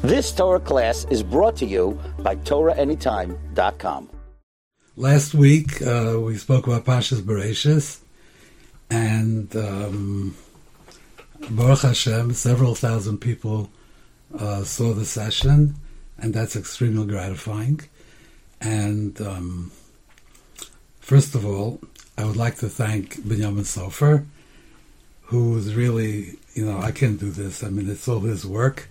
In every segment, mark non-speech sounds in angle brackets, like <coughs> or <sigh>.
This Torah class is brought to you by TorahAnytime.com. Last week uh, we spoke about Pashas Bereshis, and um, Baruch Hashem, several thousand people uh, saw the session, and that's extremely gratifying. And um, first of all, I would like to thank Benjamin Sofer, who is really, you know, I can't do this. I mean, it's all his work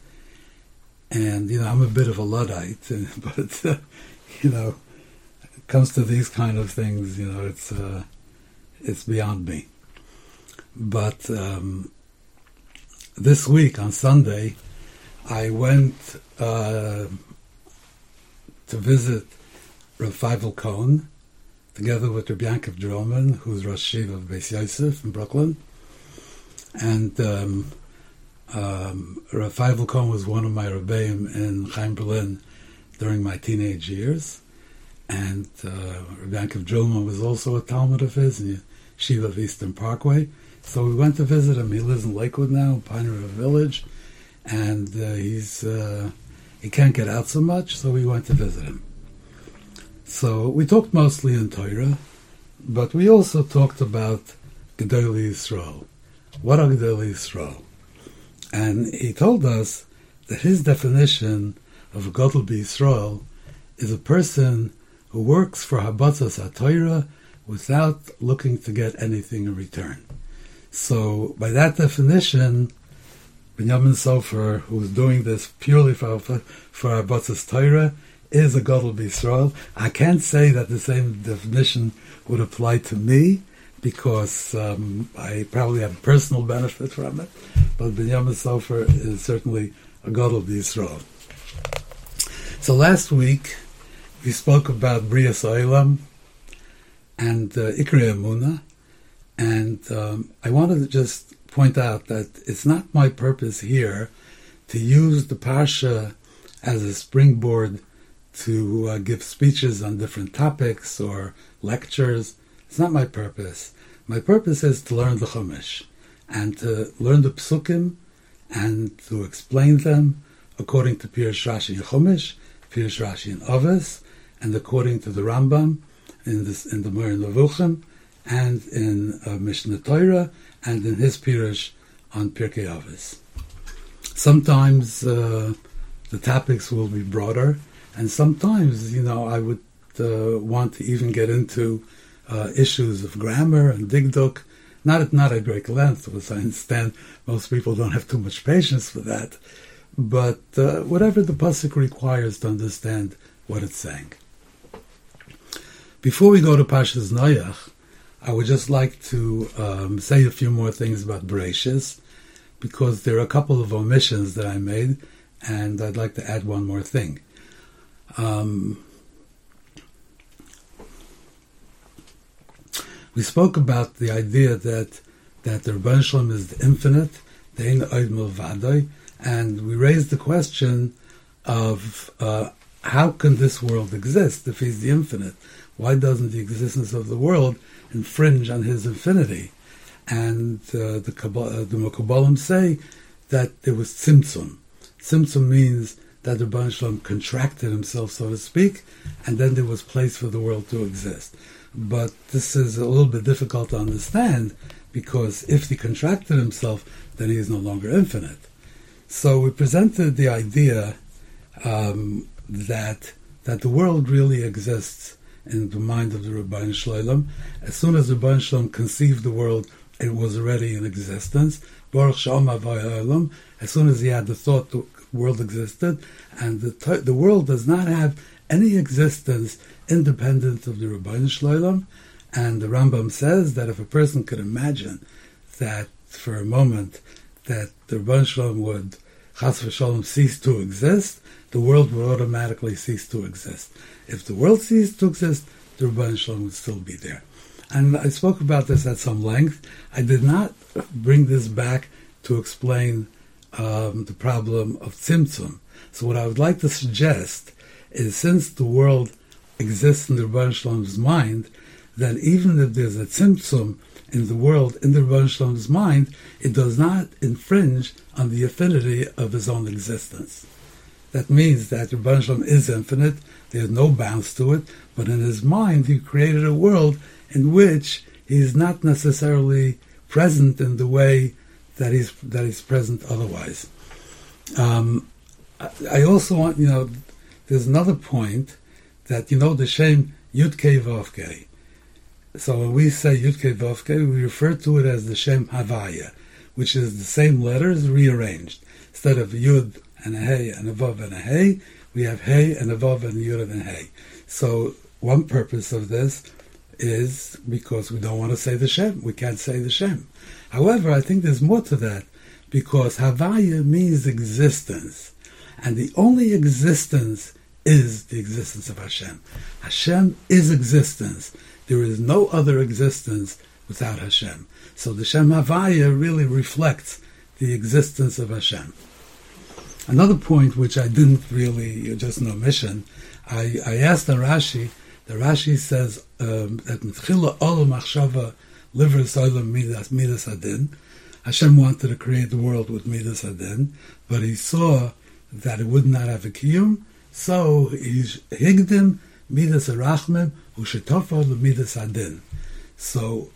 and, you know, I'm a bit of a Luddite, <laughs> but, uh, you know, it comes to these kind of things, you know, it's, uh, it's beyond me. But um, this week on Sunday, I went uh, to visit Rav Feivel Cohen, together with Rabbi Yankov Droman, who's Rosh Yeshiva of Beis Yosef in Brooklyn. And um, um, Rav Feivel Cohen was one of my rebbeim in Chaim Berlin during my teenage years, and uh, Yankov Drillman was also a Talmud of his in Shiva of Eastern Parkway. So we went to visit him. He lives in Lakewood now, Pine River Village, and uh, he's uh, he can't get out so much, so we went to visit him. So we talked mostly in Torah, but we also talked about Gedolei Yisrael. What are Gedolei Yisrael? And he told us that his definition of a Gadol is a person who works for Habatzas HaTorah without looking to get anything in return. So, by that definition, Benjamin Sofer, who is doing this purely for, for Habatzas Torah, is a Gadol Yisrael. I can't say that the same definition would apply to me, because um, I probably have personal benefit from it, but Binyamin Sofer is certainly a Gadol Yisrael. So last week we spoke about Bria Olam and uh, Ikri Amuna, and um, I wanted to just point out that it's not my purpose here to use the Parsha as a springboard to uh, give speeches on different topics or lectures it's not my purpose. My purpose is to learn the Chumash and to learn the Psukim and to explain them according to Pirush Rashi in Chumash, Pirush Rashi in Ovis, and according to the Rambam in, this, in the Moreh Nevuchim, and in uh, Mishnah Torah, and in his Pirush on Pirkei Ovis. Sometimes uh, the topics will be broader, and sometimes, you know, I would uh, want to even get into uh, issues of grammar and digduk, not not at great length, because I understand most people don't have too much patience for that, but uh, whatever the pasuk requires to understand what it's saying. Before we go to Pashas Noach, I would just like to um, say a few more things about Bereshis, because there are a couple of omissions that I made, and I'd like to add one more thing. Um, We spoke about the idea that that the Rebbeinu Shalom is the infinite, the Ein Vadai, and we raised the question of uh, how can this world exist if he's the infinite? Why doesn't the existence of the world infringe on his infinity? And uh, the uh, the Mekabalim say that there was tzimtzum. Tzimtzum means that the Shalom contracted himself, so to speak, and then there was place for the world to exist. But this is a little bit difficult to understand because if he contracted himself, then he is no longer infinite. So we presented the idea um, that that the world really exists in the mind of the Rabban Shalom. As soon as the Rabban Shalom conceived the world, it was already in existence. Baruch Shalom As soon as he had the thought the world existed, and the, the world does not have any existence independent of the Rabban Shloim. And the Rambam says that if a person could imagine that for a moment that the Rabban Shalom would Chas v'Shalom cease to exist, the world would automatically cease to exist. If the world ceased to exist, the Rabban Shalom would still be there. And I spoke about this at some length. I did not bring this back to explain um, the problem of Tzimtzum. So what I would like to suggest is since the world exists in the Shalom's mind, that even if there's a tzimtzum in the world, in the Shalom's mind, it does not infringe on the affinity of his own existence. that means that Rabban is infinite, there's no bounds to it, but in his mind he created a world in which he is not necessarily present in the way that he's that he's present otherwise. Um, I also want you know, there's another point that you know the Shem Yudke Vovke. So when we say Yudke Vovke, we refer to it as the Shem Havaya, which is the same letters rearranged. Instead of Yud and a Hey and a Vav and a Hey, we have Hey and a Vav and Yud and a Hey. So one purpose of this is because we don't want to say the Shem. We can't say the Shem. However, I think there's more to that because Havaya means existence. And the only existence is the existence of Hashem. Hashem is existence. There is no other existence without Hashem. So the Shem Havaya really reflects the existence of Hashem. Another point which I didn't really, just an omission, I, I asked the Rashi, the Rashi says um, that Mitchila Olam Machshava Liver Soilam Midas Midas Adin. Hashem wanted to create the world with Midas Adin, but he saw that it would not have a kiyum, so higdim Midas Arachmim Ushetofa Midas Adin. So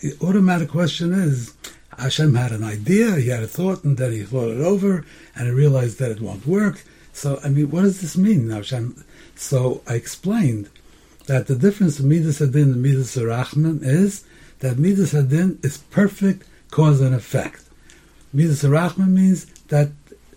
the automatic question is, Hashem had an idea, he had a thought, and then he thought it over, and he realized that it won't work. So, I mean, what does this mean? Hashem, so I explained that the difference of Midas Adin and Midas Arachman is that Midas Adin is perfect cause and effect. Midas Arachman means that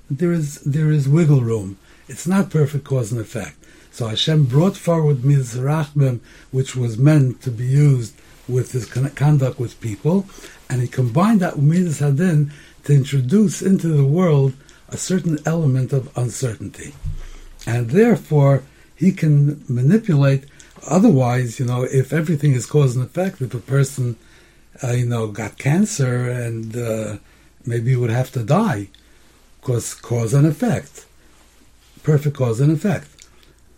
there is there is wiggle room. It's not perfect cause and effect. So Hashem brought forward Midas Arachman, which was meant to be used with his conduct with people, and he combined that with Midas Adin to introduce into the world a certain element of uncertainty. And therefore, he can manipulate Otherwise, you know, if everything is cause and effect, if a person, uh, you know, got cancer and uh, maybe would have to die, because cause and effect, perfect cause and effect.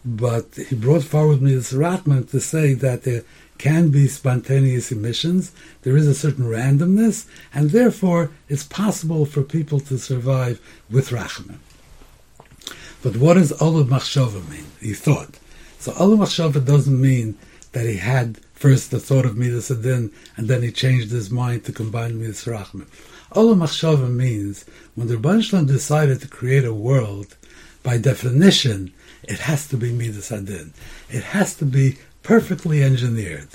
But he brought forward me this Ratman to say that there can be spontaneous emissions, there is a certain randomness, and therefore it's possible for people to survive with Rachman. But what does Olav Machshava mean? He thought. So Alam Machshava doesn't mean that he had first the thought of Midas Adin and then he changed his mind to combine Midas Rachman. Alam Machshava means when the Rebbe decided to create a world, by definition, it has to be Midas Adin. It has to be perfectly engineered.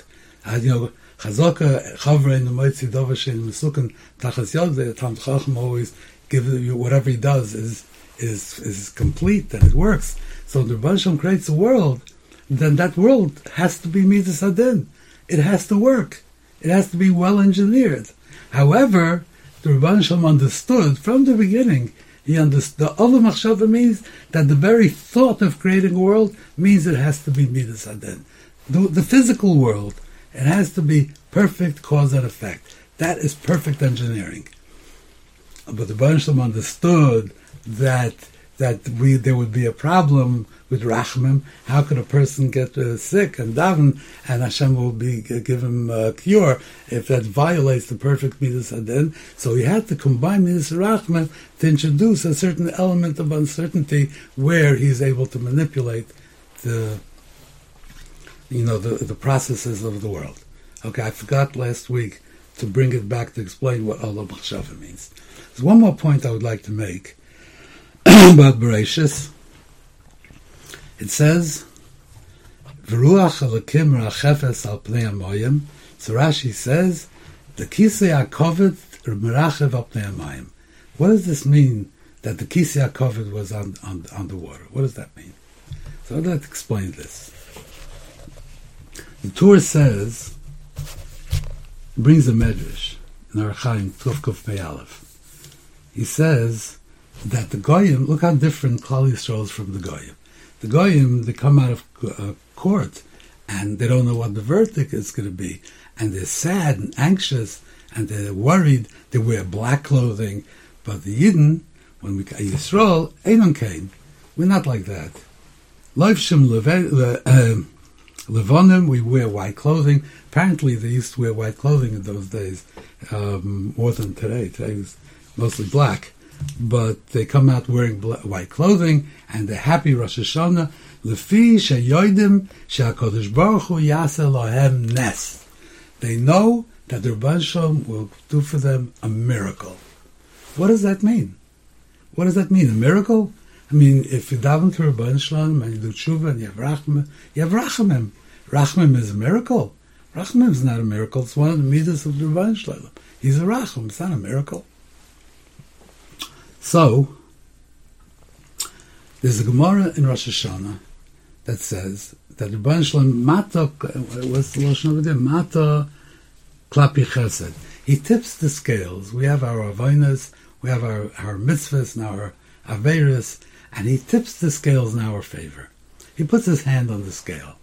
And, you know, Chazaka, Chavre, in the Moitzi, Dovashin, Mesukan, Tachas Yod, the Tam Chacham always give you whatever he does is is is complete and it works. So the Rebbe creates a world then that world has to be Midas Adin. It has to work. It has to be well engineered. However, the Shalom understood from the beginning, he understood, the Olam Machshava means that the very thought of creating a world means it has to be Midas Adin. The, the physical world, it has to be perfect cause and effect. That is perfect engineering. But the Shalom understood that that we there would be a problem with rachmim. How could a person get uh, sick and daven, and Hashem will be uh, give him a cure if that violates the perfect midas adin? So he had to combine midas rachmim to introduce a certain element of uncertainty where he's able to manipulate the you know the the processes of the world. Okay, I forgot last week to bring it back to explain what Allah Machshava means. There's one more point I would like to make <coughs> about Bereshis. It says, "V'ruach alakim rachefes al pnei amoyim." So Rashi says, "The kisei akovet merachev al pnei amoyim." What does this mean? That the kisei akovet was on, on on the water. What does that mean? So like explain this. The Torah says, brings a medrash in Archaim Tufkuf Be'alef. He says that the Goyim, look how different Klal Yisrael is from the Goyim. The Goyim, they come out of uh, court and they don't know what the verdict is going to be. And they're sad and anxious and they're worried. They wear black clothing. But the Yidden, when we Yisrael, Einon came. We're not like that. Leivshim um, Levonim, we wear white clothing. Apparently, they used to wear white clothing in those days um, more than today. Today was mostly black. But they come out wearing white clothing and they're happy Rosh Hashanah. Lefi sheyoidim sheHaKadosh Baruch Hu yaseh lohem nes. They know that the Shalom will do for them a miracle. What does that mean? What does that mean? A miracle? I mean, if you daven to Rebbe Shalom and you do tshuva and you have rachmim, you have rachamim. Rachamim is a miracle. Rachamim is not a miracle. It's one of the midas of the Rebbe Shalom. He's a racham. It's not a miracle. So, there's a Gemara in Rosh Hashanah that says that the Rebbe Shalom mata, what's the Lashon over there? Mata klapi chesed. He tips the scales. We have our avonas, we have our, our mitzvahs and our averis, and he tips the scales in our favor. He puts his hand on the scale.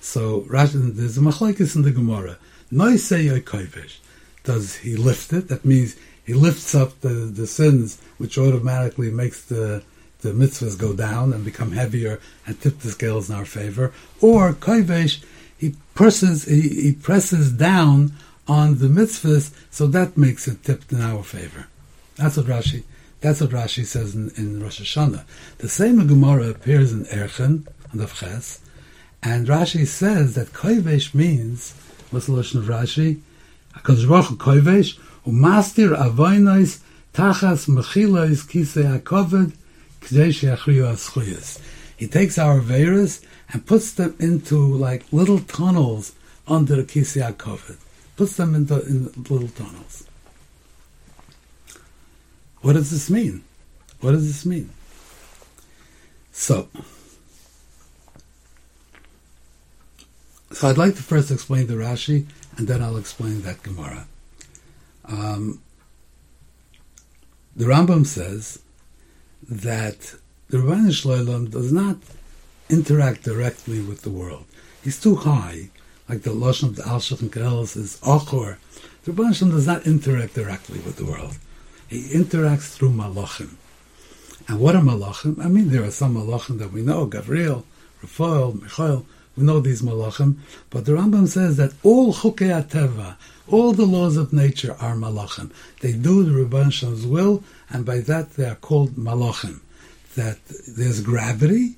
So there's a machlekes in the Gemara. Noisei koivish. Does he lift it? That means he lifts up the, the sins, which automatically makes the the mitzvahs go down and become heavier and tip the scales in our favor. Or koivesh, he presses he, he presses down on the mitzvahs, so that makes it tipped in our favor. That's what Rashi. That's what Rashi says in, in Rosh Hashanah. The same Gemara appears in Erchen and the Ches, and Rashi says that koivesh means what's the lashon of Rashi? Hakadosh Baruch Hu koivesh umastir avoinos tachas mechilos kisei hakoved k'dei. He takes our veras and puts them into like little tunnels under the kisei hakoved. Puts them into in little tunnels. What does this mean? What does this mean? So, so I'd like to first explain the Rashi, and then I'll explain that Gemara. Um, the Rambam says that the Rabban Shloim does not interact directly with the world. He's too high, like the Lashon of the Al Shulchan is Achor. The Rabban Shloim does not interact directly with the world. He interacts through malachim. And what are malachim? I mean, there are some malachim that we know, Gabriel, Raphael, Michael, we know these malachim, but the Rambam says that all chukei ateva, all the laws of nature are malachim. They do the Shalom's will, and by that they are called malachim. That there's gravity.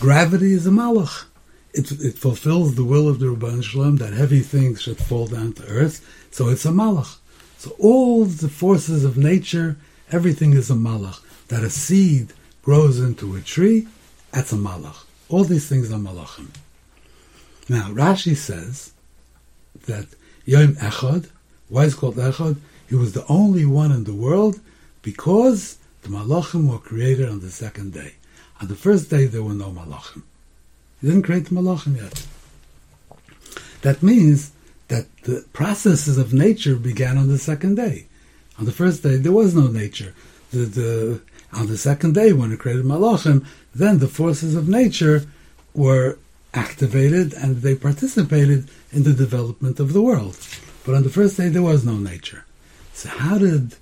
Gravity is a malach. It, it fulfills the will of the Rebbe Shalom that heavy things should fall down to earth, so it's a malach. So all the forces of nature, everything is a malach. That a seed grows into a tree, that's a malach. All these things are malachim. Now Rashi says that Yom Echad, why is called Echad? He was the only one in the world because the malachim were created on the second day. On the first day there were no malachim. He didn't create the malachim yet. That means that the processes of nature began on the second day. On the first day, there was no nature. The, the, on the second day, when it created Malachim, then the forces of nature were activated and they participated in the development of the world. But on the first day, there was no nature. So how did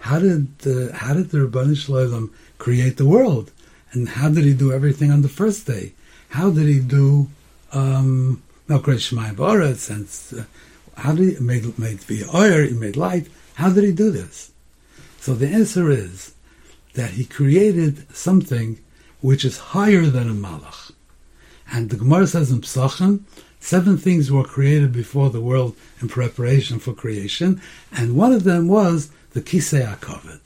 how did uh, how did the Rabban Shalom create the world, and how did he do everything on the first day? How did he do um, create Shemayim Ba'aretz, and uh, how did he made made the oil? He made light. How did he do this? So the answer is that he created something which is higher than a malach. And the Gemara says in Psachim, seven things were created before the world in preparation for creation, and one of them was the Kisei HaKavod.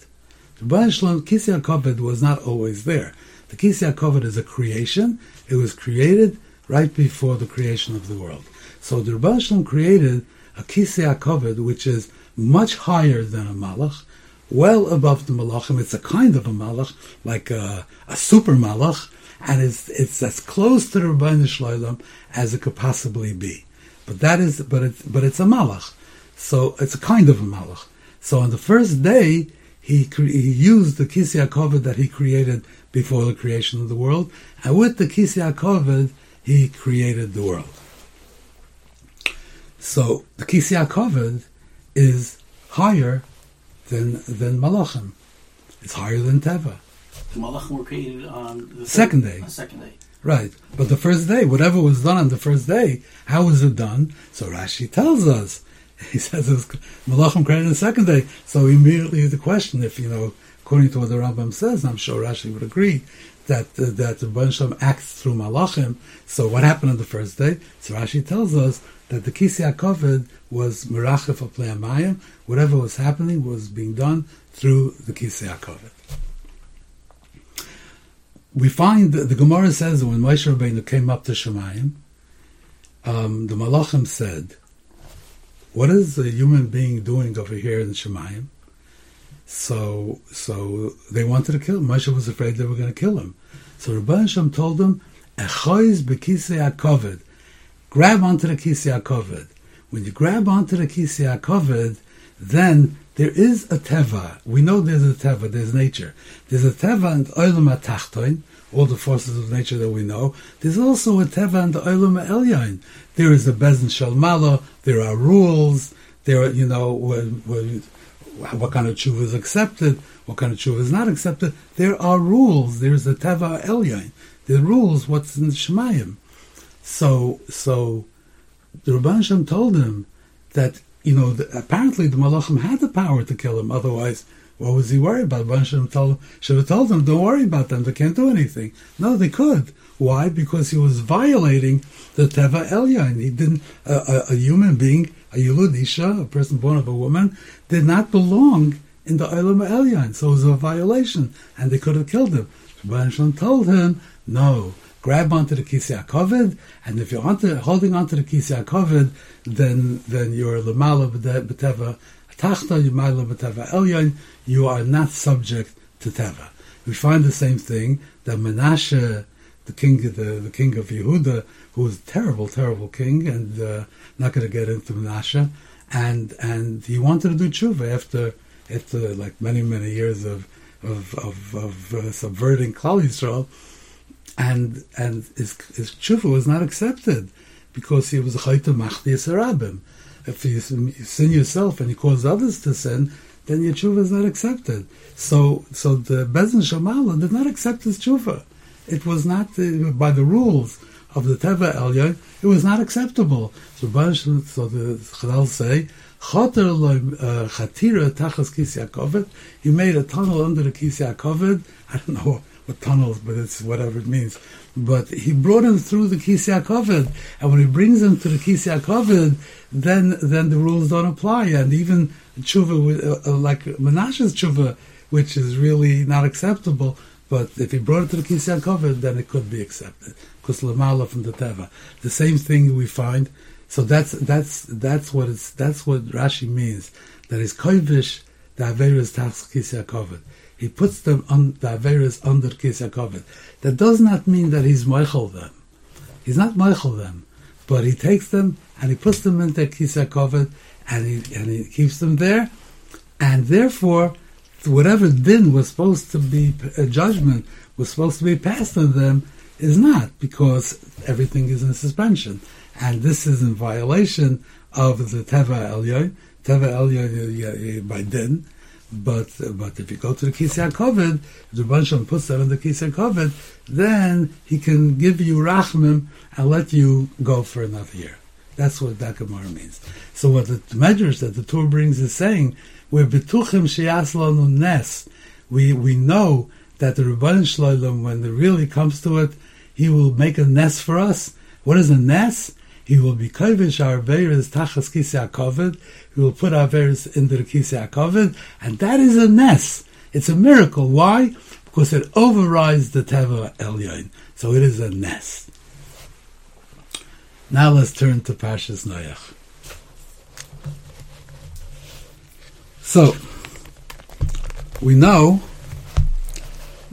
The Shalom, Kisei HaKavod was not always there. The Kisei HaKavod is a creation. It was created right before the creation of the world. So the Rebbe Shalom created a Kisei HaKavod, which is much higher than a Malach, well above the Malachim. It's a kind of a Malach, like a, a super Malach, and it's, it's as close to the Rebbe Shalom as it could possibly be. But that is, but it's, but it's a Malach. So it's a kind of a Malach. So on the first day, he, cre- he used the kisya HaKavod that he created before the creation of the world, and with the kisya HaKavod, he created the world. So the kisya HaKavod is higher than than Malachim. It's higher than Teva. The Malachim were created on the second day. On second day. Right. But the first day, whatever was done on the first day, how was it done? So Rashi tells us <laughs> he says it was Malachim created on the second day. So immediately the question, if you know, according to what the Rambam says, I'm sure Rashi would agree, that uh, that the Bansham acts through Malachim. So what happened on the first day? So Rashi tells us that the Kisi HaKoved was Merachif of Pleamayim. Whatever was happening was being done through the Kisi HaKoved. We find that the Gemara says that when Moshe Rabbeinu came up to Shemayim, um, the Malachim said, what is a human being doing over here in Shemayim? So, so they wanted to kill him. Moshe was afraid they were going to kill him. So Rabbi Hashem told him, "Echoiz bekisei akoved." Grab onto the kisei akoved. When you grab onto the kisei akoved, then there is a teva. We know there's a teva. There's nature. There's a teva and olam atachtoin, all the forces of nature that we know. There's also a teva and olam elyon. There is a bezin shalmalo. There are rules. There are, you know, what kind of tshuva is accepted, what kind of tshuva is not accepted. There are rules. There's a teva elyon. The rules. What's in the shemayim. So, so the Rabban Shem told him that you know the, apparently the Malachim had the power to kill him. Otherwise, what was he worried about? Rabban Shem told, should have told them, "Don't worry about them. They can't do anything." No, they could. Why? Because he was violating the teva elyon. He didn't. A, a, human being, a yulud isha, a person born of a woman, did not belong in the Olam Elyon. So it was a violation, and they could have killed him. Rabban told him, "No, grab onto the kisei kovid, and if you're onto, holding onto the kisei kovid, then then you're lemala b'teva tachta, you're b'teva elyon. You are not subject to teva. We find the same thing that Menashe, the king of the, the king of Yehuda, who was a terrible, terrible king, and uh, not going to get into Menashe, and and he wanted to do tshuva after after like many many years of of of, of uh, subverting Klal Yisrael and and his, his tshuva was not accepted because he was a chayta machdi sarabim. If you sin yourself and you cause others to sin, then your tshuva is not accepted. So so the Bezin Shamala did not accept his tshuva. It was not uh, by the rules of the Teva Elyon. It was not acceptable. So so the Chazal say. Chatira tachas He made a tunnel under the kisya <laughs> I don't know what tunnels, but it's whatever it means. But he brought him through the Kisei HaKoved, and when he brings him to the Kisei HaKoved, then then the rules don't apply, and even tshuva, uh, uh, like Menashe's tshuva, which is really not acceptable, but if he brought it to the Kisei HaKoved, then it could be accepted, because Lamala from the Teva. The same thing we find, so that's that's that's what it's that's what Rashi means, that is koivish the Averis Tachs Kisei HaKoved he puts them on the Averis under Kisya Kovet. That does not mean that he's mochel them. He's not mochel them, but he takes them and he puts them into Kisya Kovet and he, and he keeps them there, and therefore, whatever din was supposed to be a judgment was supposed to be passed on them is not because everything is in suspension, and this is in violation of the Teva Elyoy, Teva Elyoy uh, by din, but but if you go to the Kisei HaKoved, if the Rebbe puts that on the Kisei HaKoved, then he can give you Rachmim and let you go for another year. That's what Gemara means. So what the measures that the Torah brings is saying, we're betuchim sheyaslanu nes. We we know that the Rebbeinu Shloim, when it really comes to it, he will make a nes for us. What is a nes? He will be kovish our veris tachas kisei HaKoved. He will put our veris into the kisei HaKoved, and that is a ness. It's a miracle. Why? Because it overrides the teva elyon. So it is a ness. Now let's turn to Pashas Noach. So we know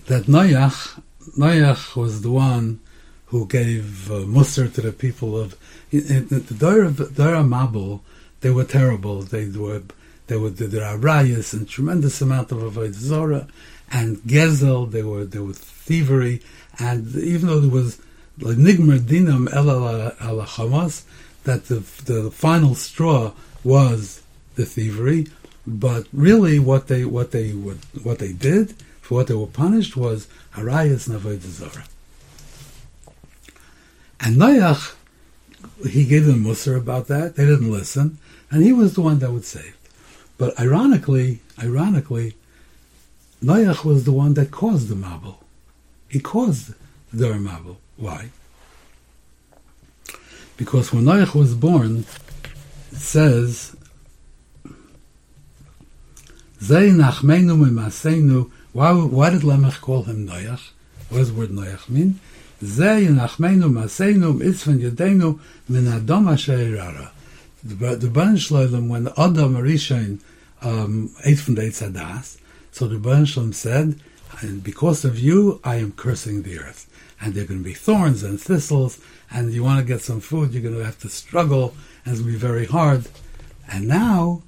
that Noach, Noach was the one who gave uh, Musar to the people of the Dora Mabul, they were terrible. They were they were there are riots and tremendous amount of avodah zora and gezel. They were there was thievery, and even though there was like nigmer dinam el ala chamas, that the the final straw was the thievery, but really what they what they would what they did for what they were punished was harayas and avodah zora. And Noach he gave them Musar about that. They didn't listen, and he was the one that was saved. But ironically, ironically, Noach was the one that caused the Mabul. He caused the Mabul. Why? Because when Noach was born, it says, Zay nachmeinu mimasenu. Why, why did Lamech call him Noach? What does the word Noach mean? Zay nachmeinu masenu mitzvah min adom asher The Ban Shloim, when Adam Arishain um, ate from the Eitz so the Ban Shloim said, and because of you, I am cursing the earth. And there are going to be thorns and thistles, and you want to get some food, you're going to have to struggle, and it's going to be very hard. And now,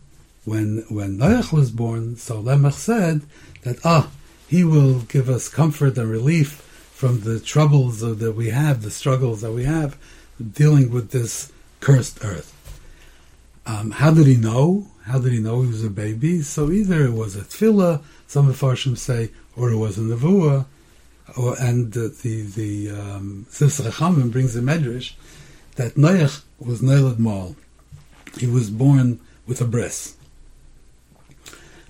when when Noach was born, so Lemech said that, ah, he will give us comfort and relief from the troubles that we have, the struggles that we have, dealing with this cursed earth. Um, how did he know? How did he know he was a baby? So either it was a tefillah, some of the Farshim say, or it was a nevuah, or, and the the, the um, brings a medrash that Noach was Noelad Mal. He was born with a bris.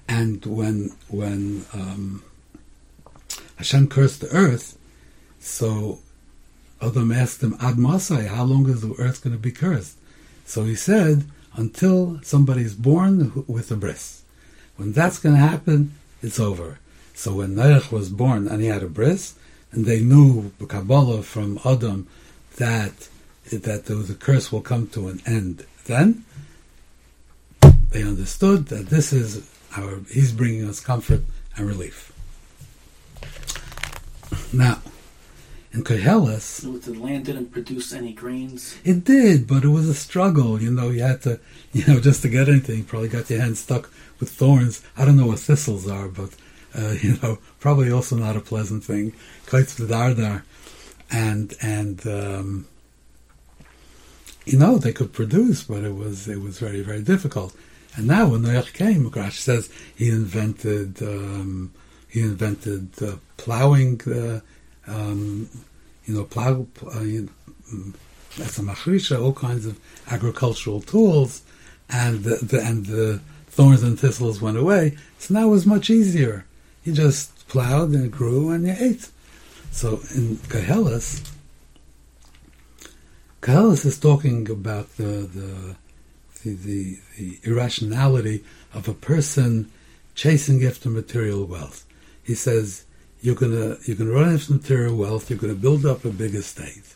And when when um, Hashem cursed the earth, so Adam asked him, Ad Masai, how long is the earth going to be cursed? So he said, until somebody is born with a bris. When that's going to happen, it's over. So when Noach was born and he had a bris, and they knew Kabbalah from Adam that that the curse will come to an end, then they understood that this is our he's bringing us comfort and relief. Now, in Koheles, so the land didn't produce any grains. It did, but it was a struggle. You know, you had to, <laughs> you know, just to get anything. You probably got your hands stuck with thorns. I don't know what thistles are, but uh, <laughs> you know, probably also not a pleasant thing. Kites dar, and and um, you know they could produce, but it was it was very very difficult. And now when Noach came, Rashi says he invented um, he invented uh, plowing. Uh, um, you know, plow, uh, know, as a all kinds of agricultural tools, and the, the, and the thorns and thistles went away. So now it was much easier. You just plowed and it grew and you ate. So in Koheles, Koheles is talking about the, the the, the, the irrationality of a person chasing after material wealth. He says you're gonna you're gonna run after material wealth. You're gonna build up a big estate,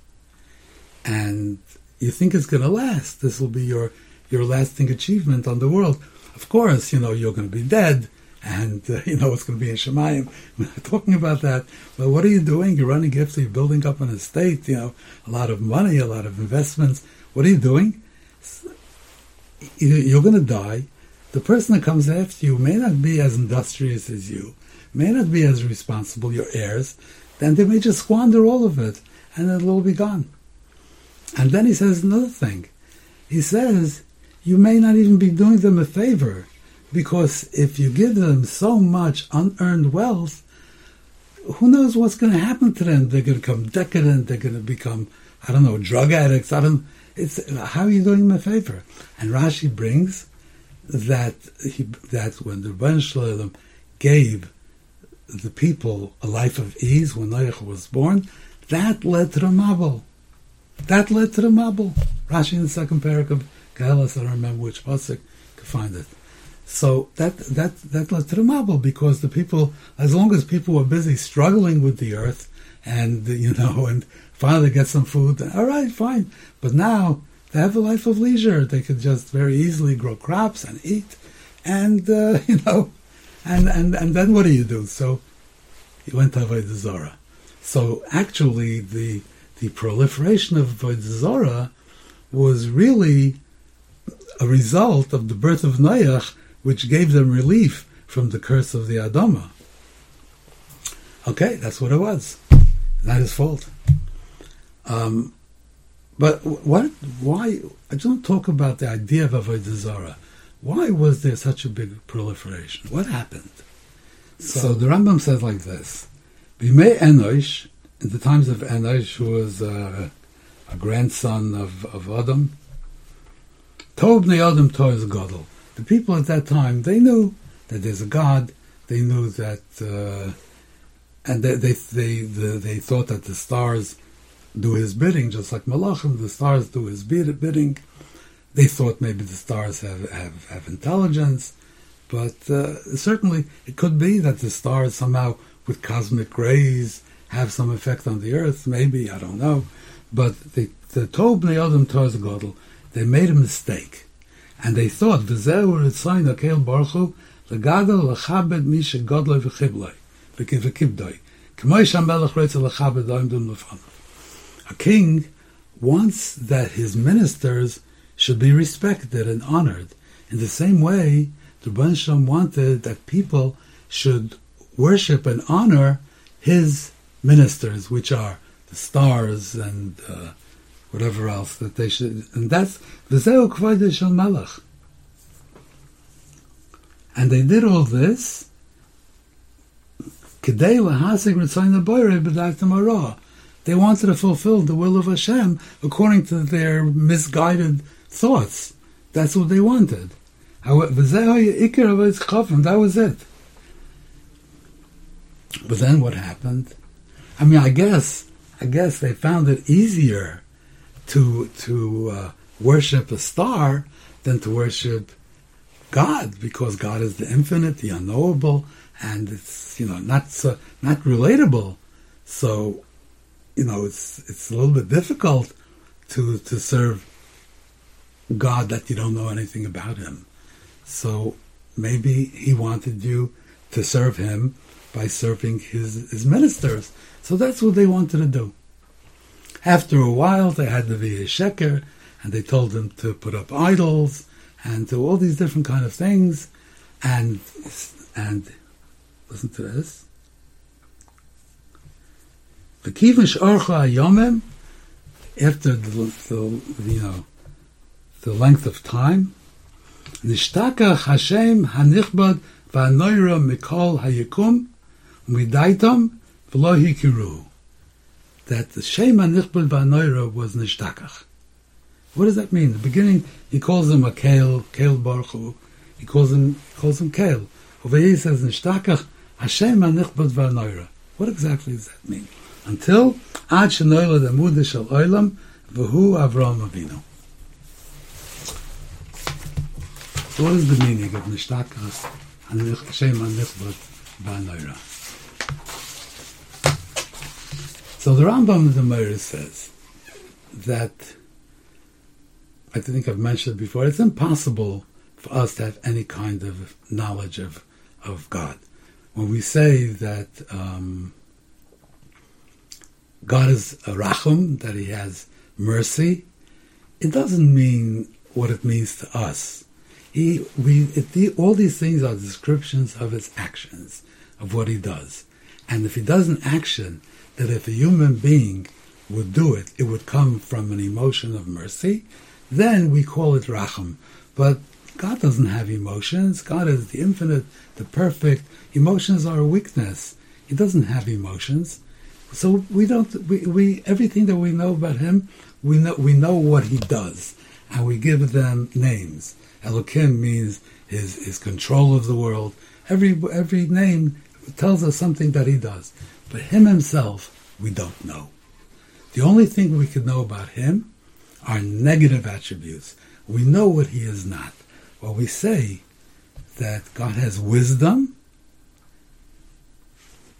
and you think it's gonna last. This will be your your lasting achievement on the world. Of course, you know you're to be dead, and uh, <laughs> you know it's to be in Shemayim. We're not talking about that. But what are you doing? You're running after you're building up an estate. You know, a lot of money, a lot of investments. What are you doing? You're to die. The person that comes after you may not be as industrious as you may not be as responsible, your heirs, then they may just squander all of it and it'll all be gone. And then he says another thing. He says, you may not even be doing them a favor because if you give them so much unearned wealth, who knows what's going to happen to them? They're going to become decadent. They're going to become, I don't know, drug addicts. I don't. It's how are you doing them a favor? And Rashi brings that he, that when the Shalom gave the people a life of ease when Noach was born, that led to the Mabul. That led to the Mabul. Rashi in the second paragraph of Koheles, I don't remember which pasuk, could find it. So that that that led to the Mabul because the people, as long as people were busy struggling with the earth, and you know, <laughs> and finally get some food, all right, fine. But now they have a life of leisure; they could just very easily grow crops and eat, and uh, <laughs> you know, and, and, and then what do you do? So he went to Avodah. So actually, the the proliferation of Avodah was really a result of the birth of Noach, which gave them relief from the curse of the Adama. Okay, that's what it was. Not his fault. Um, but what? Why? I don't talk about the idea of Avodah Zarah. Why was there such a big proliferation? What happened? So, so the Rambam says like this: Bimei Enosh, in the times of Enosh, who was uh, a grandson of, of Adam. Tob Adam Toz Godel. The people at that time, they knew that there's a God. They knew that, uh, and they, they, they, the, they thought that the stars do his bidding, just like Malachim, the stars do his bidding. They thought maybe the stars have, have, have intelligence, but uh, certainly it could be that the stars somehow, with cosmic rays, have some effect on the earth. Maybe I don't know, but the the Tob Adam Godel, they made a mistake, and they thought A king wants that his ministers should be respected and honored. In the same way, the Bansham wanted that people should worship and honor his ministers, which are the stars and uh, whatever else that they should. And that's v'zeu kvoide shel melech. And they did all this. They wanted to fulfill the will of Hashem according to their misguided thoughts. That's what they wanted. That was it. But then what happened? I mean, I guess, I guess they found it easier to to uh, worship a star than to worship God, because God is the infinite, the unknowable, and it's you know not so, not relatable. So, you know, it's it's a little bit difficult to to serve God that you don't know anything about him. So maybe he wanted you to serve him by serving his, his ministers. So that's what they wanted to do. After a while, they had the Via Sheker, and they told them to put up idols and do all these different kind of things. And and listen to this. The kivish orcha yomem, after the, the you know the length of time. Nishtaka Hashem hanichbad v'anoira mikol hayikum midaitam v'lo hikiru. That the Shem hanichbad v'anoira was nishtakach. What does that mean? the beginning, he calls him a Kael, Kael Baruch He calls him, he calls him Kael. Over here he says Nishtakach Hashem hanichbad v'anoira. What exactly does that mean? Until Ad Shenoila the Mudah Shel Olam V'hu Avraham Avinu. So what is the meaning of Nishtakas and Shem Anichbot Ba'anoira? So the Rambam the Meir says that I think I've mentioned before, it's impossible for us to have any kind of knowledge of, of God. When we say that um, God is a rachum, that He has mercy, it doesn't mean what it means to us. He, we, the, all these things are descriptions of his actions, of what he does. And if he does an action that if a human being would do it, it would come from an emotion of mercy, then we call it racham. But God doesn't have emotions. God is the infinite, the perfect. Emotions are a weakness. He doesn't have emotions. So we don't, we, we, everything that we know about him, we know, we know what he does. And we give them names. Elokim means his, his control of the world. Every, every name tells us something that he does. But him himself, we don't know. The only thing we can know about him are negative attributes. We know what he is not. Well, we say that God has wisdom.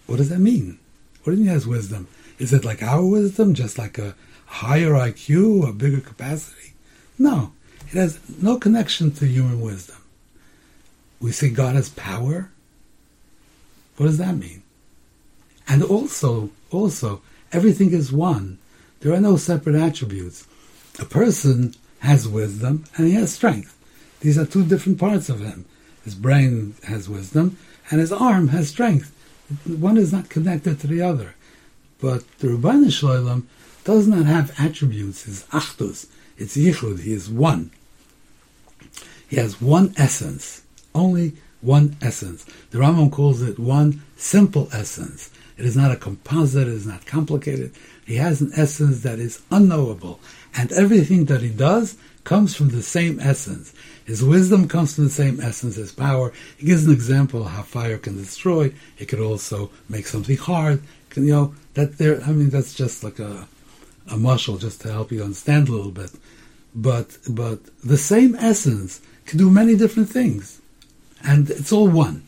What does that mean? What do you mean he has wisdom? Is it like our wisdom, just like a higher IQ, a bigger capacity? No. It has no connection to human wisdom. We say God has power. What does that mean? And also, also, everything is one. There are no separate attributes. A person has wisdom and he has strength. These are two different parts of him. His brain has wisdom and his arm has strength. One is not connected to the other. But the Ribbono Shel Olam does not have attributes. His achdus, it's yichud. He is one. He has one essence, only one essence. The Rambam calls it one simple essence. It is not a composite. It is not complicated. He has an essence that is unknowable. And everything that he does comes from the same essence. His wisdom comes from the same essence as power. He gives an example of how fire can destroy. It could also make something hard. Can, you know that there? I mean, that's just like a a muscle just to help you understand a little bit. But but the same essence can do many different things, and it's all one.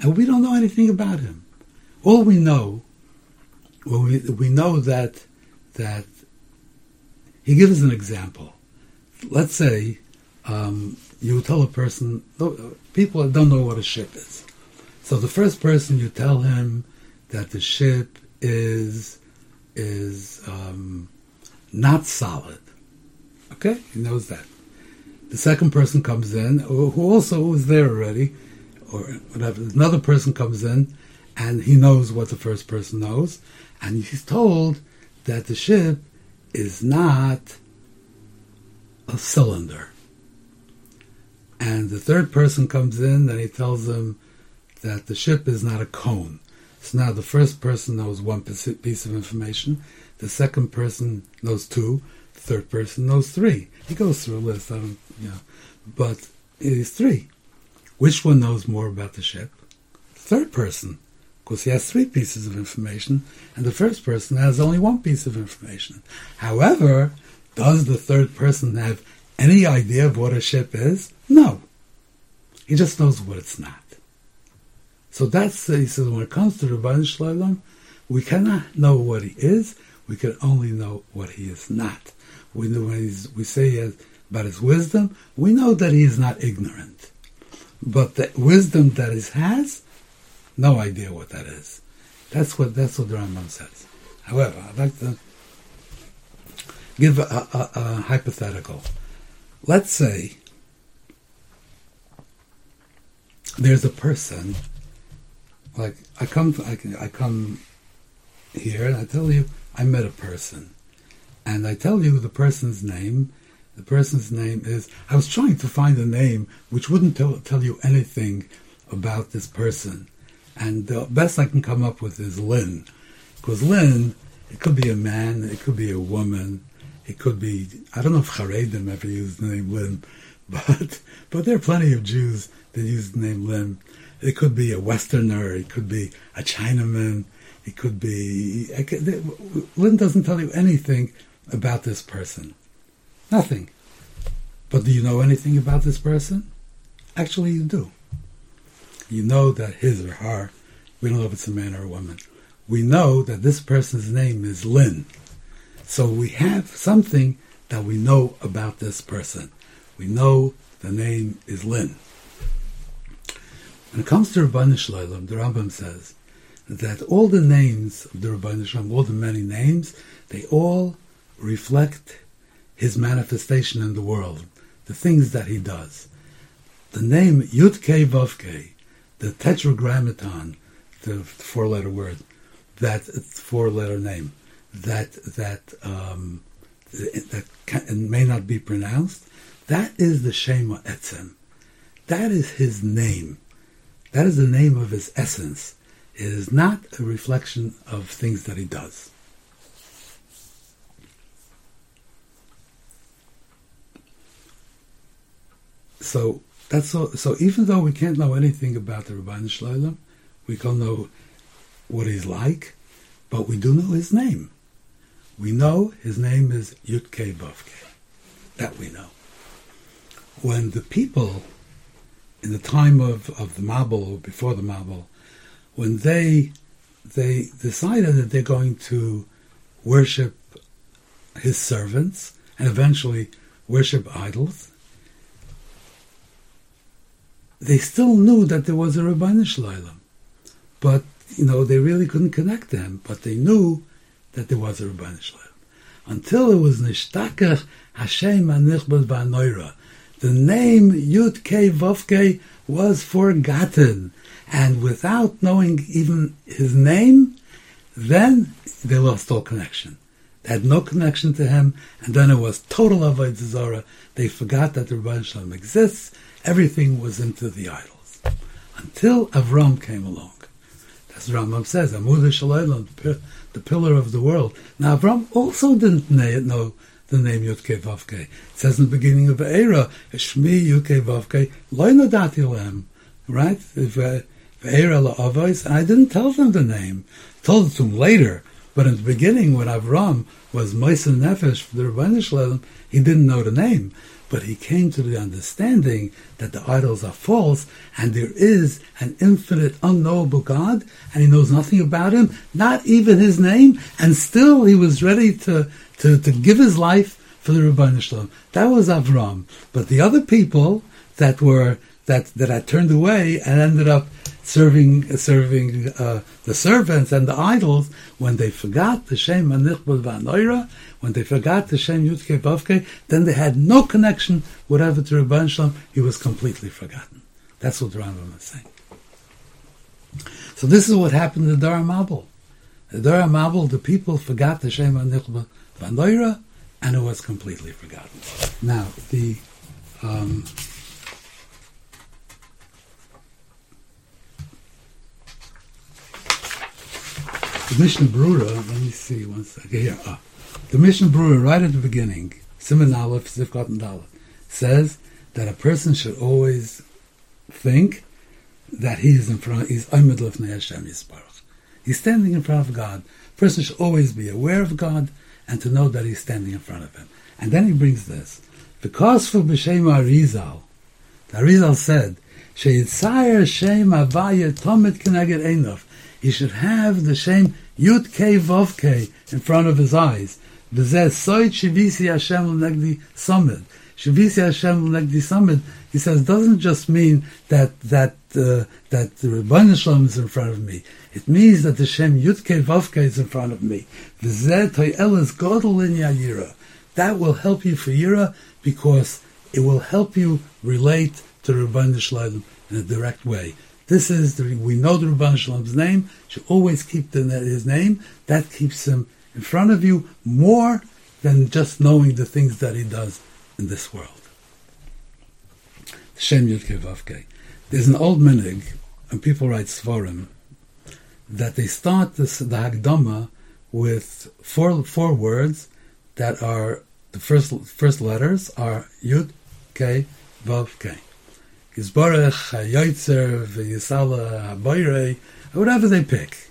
And we don't know anything about him. All we know, well, we we know that that he gives an example. Let's say um, you tell a person, people don't know what a ship is. So the first person you tell him that the ship is is um, not solid. Okay, he knows that. The second person comes in, who also was there already, or whatever. Another person comes in, and he knows what the first person knows, and he's told that the ship is not a cylinder. And the third person comes in and he tells them that the ship is not a cone. So now the first person knows one piece of information, the second person knows two, the third person knows three. He goes through a list, I don't, you know, but it is three. Which one knows more about the ship? third person, because he has three pieces of information, and the first person has only one piece of information. However, does the third person have any idea of what a ship is? No. He just knows what it's not. So that's, he says, when it comes to Rabban Shloim, we cannot know what he is, we can only know what he is not. We know when we say he has, about his wisdom, we know that he is not ignorant. But the wisdom that he has, no idea what that is. That's what that's what the Rambam says. However, I'd like to give a, a, a hypothetical. Let's say there's a person, like I come, I, I come here and I tell you I met a person, and I tell you the person's name. The person's name is. I was trying to find a name which wouldn't tell, tell you anything about this person, and the best I can come up with is Lynn, because Lynn, it could be a man, it could be a woman, it could be. I don't know if Haredim ever used the name Lynn, <laughs> but but there are plenty of Jews that use the name Lynn. It could be a Westerner, it could be a Chinaman, it could be. Lynn doesn't tell you anything about this person. Nothing. But do you know anything about this person? Actually, you do. You know that his or her, we don't know if it's a man or a woman, we know that this person's name is Lynn. So we have something that we know about this person. We know the name is Lynn. When it comes to Rabbi Shloim, the Rambam says that all the names of the Rabbi Shalom, all the many names, they all reflect his manifestation in the world, the things that he does. The name Yud Kei Vav Kei, the tetragrammaton, the four-letter word, that four-letter name, that that um, that can, may not be pronounced, that is the Shema Etzem. That is his name. That is the name of his essence. It is not a reflection of things that he does. So that's all. So even though we can't know anything about the Rabban Shloim, we can know what he's like, but we do know his name. We know his name is Yudke Vavke. That we know. When the people in the time of, of the Mabul, or before the Mabul, when they they decided that they're going to worship his servants and eventually worship idols, they still knew that there was a Rabban Shalom. But, you know, they really couldn't connect them, but they knew that there was a Rabban Shalom. Until it was Nishtakach Hashem Anichbad Ba'anoira. The name Yud Kei Vav was forgotten and without knowing even his name, then they lost all connection. They had no connection to him, and then it was total avodah zarah. They forgot that the Rabban Shalom exists. Everything was into the idols until Avram came along. as Rambam says, Amud the pillar of the world. Now, Avram also didn't know the name Yudke Vavke. It says in the beginning of the era, Shmi Yudke Vavke, Loinadati Lem, right? Ve'era uh, la'avos, I didn't tell them the name. I Told it to them later, but in the beginning, when Avram was Moisen Nefesh the Shalom, he didn't know the name. But he came to the understanding that the idols are false and there is an infinite, unknowable God and he knows nothing about him, not even his name, and still he was ready to, to, to give his life for the Rebbeinu Shalom. That was Avram. But the other people that were that, that had turned away and ended up serving serving uh, the servants and the idols when they forgot the Shem Anichbud Vanoira, when they forgot the Shem Yudke Vavke, then they had no connection whatever to Rabban Shalom. He was completely forgotten. That's what the Rambam is saying. So this is what happened to Dara Mabul. The Dara Mabul, the people forgot the Shem Anichbud Vanoira, and it was completely forgotten. Now the um, The Mishnah Brura, let me see one second here. Uh, the Mishnah Brura, right at the beginning, Simon Aleph, Zivkot and Dalet, says that a person should always think that he is in front, he's Amid Lefnei Hashem Yisbarach. He's standing in front of God. A person should always be aware of God and to know that he's standing in front of him. And then he brings this. Because for B'Shem Arizal, the Arizal said, Sheyitzayir Shem Avaya Tomit Keneged Enof he should have the same Yud K Vav K in front of his eyes. V'zeh soit shivisi Hashem l'negdi summit. Shivisi Hashem l'negdi summit. He says doesn't just mean that that uh, that the Rebbeinu Shalom is in front of me. It means that the Shem Yud K is in front of me. V'zeh toyelas godel in. That will help you for yira because it will help you relate to the Rebbeinu Shalom in a direct way. This is the, we know the Rabban Shalom's name. Should always keep the, his name. That keeps him in front of you more than just knowing the things that he does in this world. Shem Yud There's an old minig, and people write svarim, that they start this, the Hagdama with four four words that are the first first letters are Yud K Vav. Yisbarach, Yoitzer, Yisala, Haboire, whatever they pick.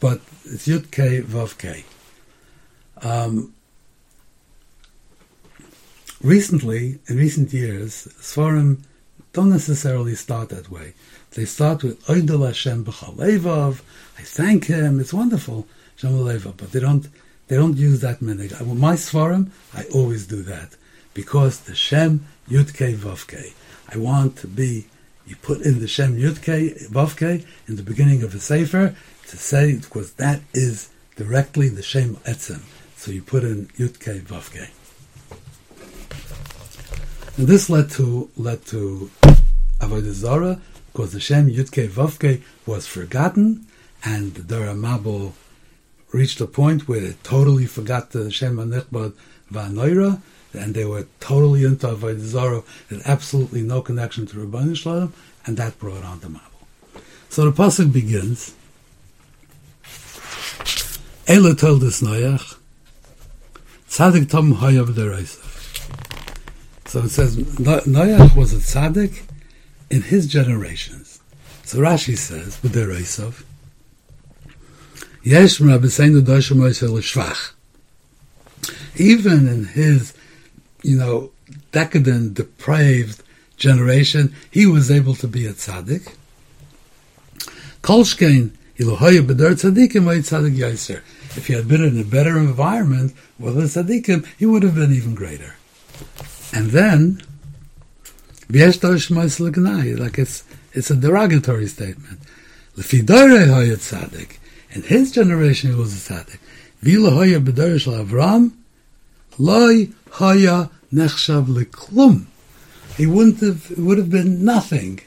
But it's Yud K, Vav K. Um, recently, in recent years, Svarim don't necessarily start that way. They start with Oidel Hashem B'chalevav, I thank Him, it's wonderful, Hashem but they don't, they don't use that minig. My Svarim, I always do that, because the Shem Yud K Vav K. I want to be, you put in the Shem Yudke, Vavke, in the beginning of a Sefer, to say, because that is directly the Shem Etzem. So you put in Yudke, Vavke. And this led to, led to Avodah Zarah, because the Shem Yudke, Vavke was forgotten, and the Dara Mabul reached a point where they totally forgot the Shem Anichbad Vanoira, and they were totally into Avodah Zarah, had absolutely no connection to Rabban Shalom, and that brought on the Mabul. So the pasuk begins. Ela told us Noach, Tzadik Tom Hayav Dereisov. So it says Noach was a tzaddik in his generations. So Rashi says with Dereisov, Yesh. Even in his you know, decadent, depraved generation, he was able to be a tzaddik. Kolshkein. If he had been in a better environment with a tzaddikim, he would have been even greater. And then, like it's it's a derogatory statement. In his generation, he was a tzaddik. Avram, loy haya nechshav leklum. He wouldn't have, it would have been nothing.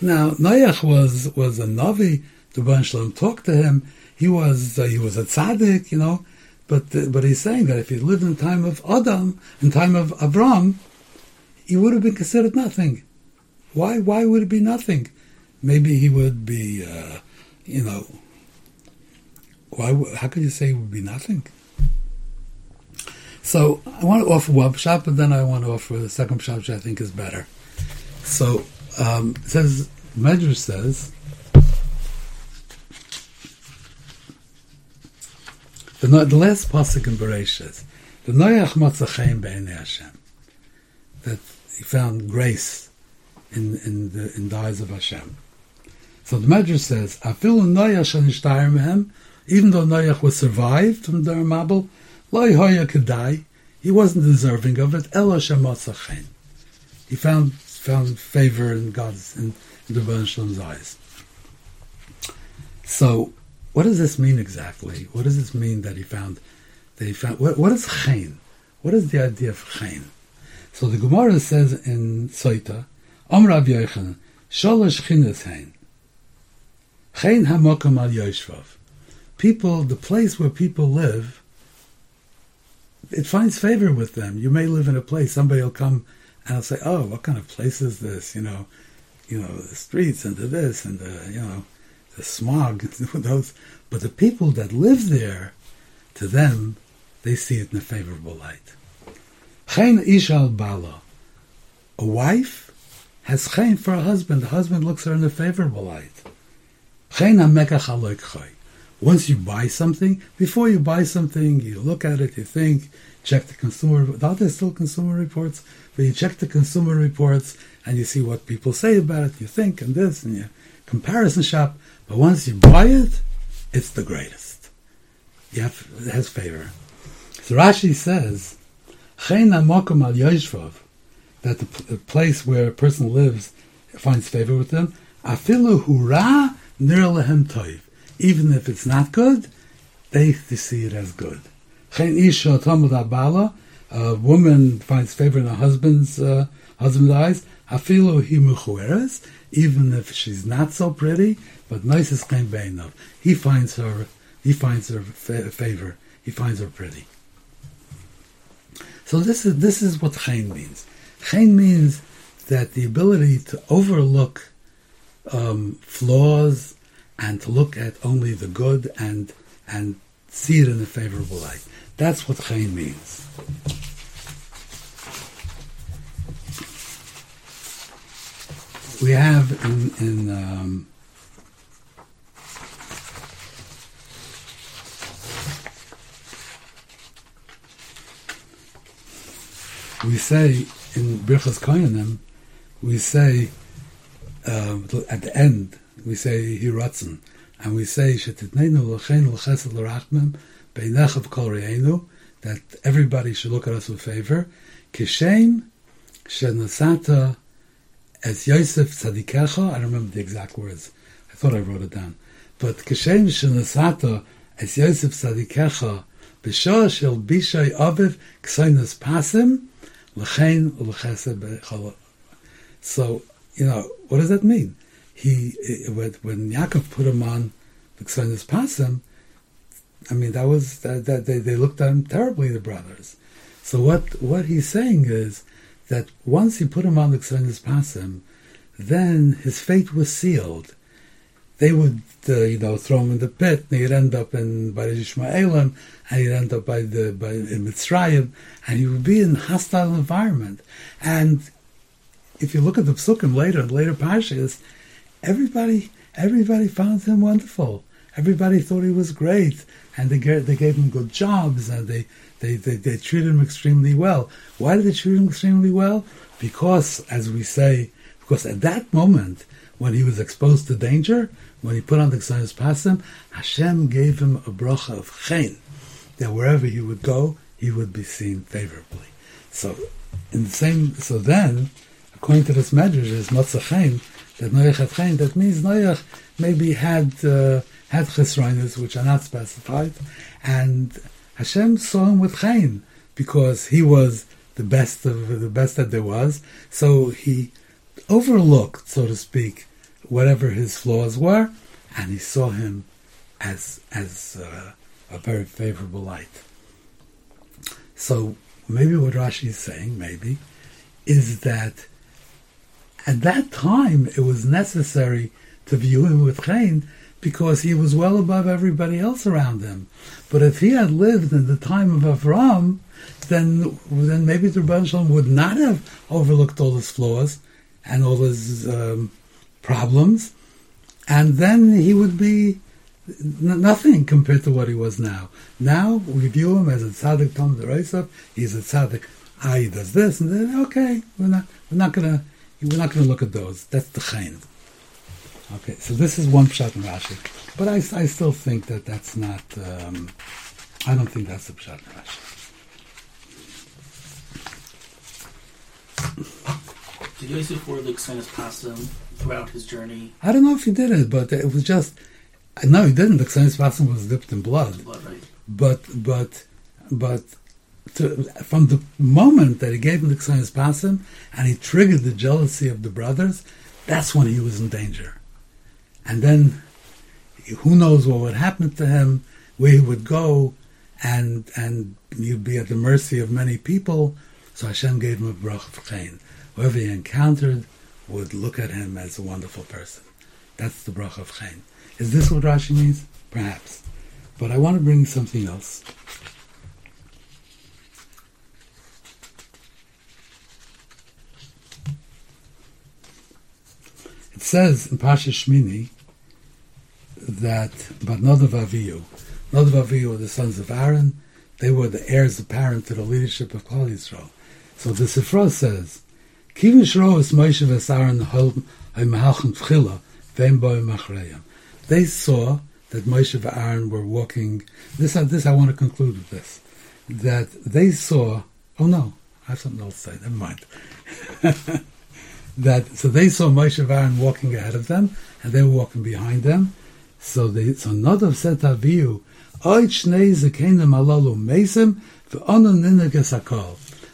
Now, Noach was, was a Navi, the Ban Shalom talked to him, he was, uh, he was a tzaddik, you know, but, uh, but he's saying that if he lived in time of Adam, in time of Avram, he would have been considered nothing. Why, why would it be nothing? Maybe he would be, uh, you know, why? How could you say it would be nothing? So I want to offer one shot, but then I want to offer the second shot, which I think is better. So um, it says Medrash says the, the last pasuk in Bereshit, the Noach Matzachayim Be'enei Hashem, that he found grace in in the in the eyes of Hashem. So the Medrash says, Shanishtayer Mehem, even though Noach was survived from the Mabul, Loi Hoya Kedai, he wasn't deserving of it. Elo Shematzachayim. He found found favor in God's in, in the Rebbeinu eyes. So, what does this mean exactly? What does this mean that he found? That he found. What, what is chayin? What is the idea of chayin? So the Gemara says in Soita, Om Rav Yochanan, Sholosh chinas hain. Chayin hamokam al yoshvav. People, the place where people live, it finds favor with them. You may live in a place, somebody will come and I'll say, "Oh, what kind of place is this?" You know, you know, the streets and the this and the you know, the smog <laughs> those. But the people that live there, to them, they see it in a favorable light. Chen ishal bala, a wife has chen for a husband. The husband looks her in a favorable light. Chen Once you buy something, before you buy something, you look at it, you think, check the consumer. Are there still consumer reports? But you check the consumer reports and you see what people say about it. You think and this and you comparison shop. But once you buy it, it's the greatest. You have, it has favor. So Rashi says, that the, the place where a person lives finds favor with them. Afilu hura nir lehem toiv. Even if it's not good, they, see it as good. A woman finds favor in her husband's uh, husband's eyes, afilu hi even if she's not so pretty, but nice is kind of. He finds her, he finds her fa- favor. He finds her pretty. So this is this is what chayin means. Chayin means that the ability to overlook um, flaws and to look at only the good and and see it in a favorable light. That's what chayin means. we have in, in um, we say in Birchas Koyanim, we say uh, at the end, we say Hiratzen, and we say Shetitneinu l'chein l'chesed l'rachmim beinechav kol re'enu, that everybody should look at us with favor. Kishem shenasata as Yosef Tzadikecha, I don't remember the exact words. I thought I wrote it down. But kishem Shenasata as Yosef Tzadikecha b'shah shel bishay aviv ksainas pasim l'chein l'chesed So, you know, what does that mean? He, when Yaakov put him on the ksainas pasim, I mean, that was, that, that they, they looked at him terribly, the brothers. So what, what he's saying is, that once he put him on the Ksainas Pasim, then his fate was sealed. They would, uh, you know, throw him in the pit, and he'd end up in by Ishmaelim, and he'd end up by the by in Mitzrayim, and he would be in hostile environment. And if you look at the psukim later, later pashas, everybody everybody found him wonderful. Everybody thought he was great, and they gave, they gave him good jobs, and they they, they, they treated him extremely well. Why did they treat him extremely well? Because, as we say, because at that moment, when he was exposed to danger, when he put on the Ksainas Pasim, Hashem gave him a bracha of chen, that wherever he would go, he would be seen favorably. So, in the same, so then, according to this medrash, is matzah that Noach had chen, that means Noach maybe had uh, had chesroinus, which are not specified, and Hashem saw him with Chaim because he was the best of the best that there was. So he overlooked, so to speak, whatever his flaws were, and he saw him as as uh, a very favorable light. So maybe what Rashi is saying, maybe, is that at that time it was necessary to view him with Chaim because he was well above everybody else around him. But if he had lived in the time of Avram, then then maybe the Rebbe would not have overlooked all his flaws and all his um, problems, and then he would be n- nothing compared to what he was now. Now we view him as a tzaddik Tom Dereisov. He's a tzaddik. Ah, he does this and then okay, we're not we're not gonna we're not gonna look at those. That's the chen. Okay, so this is one pshat in Rashi, but I, I still think that that's not. Um, I don't think that's the pshat in Rashi. Did Yosef for the Ksainas Pasim throughout his journey? I don't know if he did it, but it was just. No, he didn't. The Ksainas Pasim was dipped in blood. Blood, right? But but but to, from the moment that he gave him the Ksainas Pasim and he triggered the jealousy of the brothers, that's when he was in danger. And then who knows what would happen to him, where he would go, and and he'd be at the mercy of many people. So Hashem gave him a brach of chen. Whoever he encountered would look at him as a wonderful person. That's the brach of chen. Is this what Rashi means? Perhaps. But I want to bring something else. It says in Pasha Shmini that but not Nadav Avihu, Nadav Avihu were the sons of Aaron. They were the heirs apparent to the leadership of Klal Yisrael. So the Sifra says, Kivin Shroas Moshe v'Aaron ha'imahachem tchila v'em boi machreyam. They saw that Moshe and Aaron were walking. This, uh, this I want to conclude with this: that they saw. Oh no, I have something else to say. Never mind. <laughs> that so they saw Moshe Aaron walking ahead of them, and they were walking behind them. So they so Nadav said Avihu, shnei zekenim alalu mesim.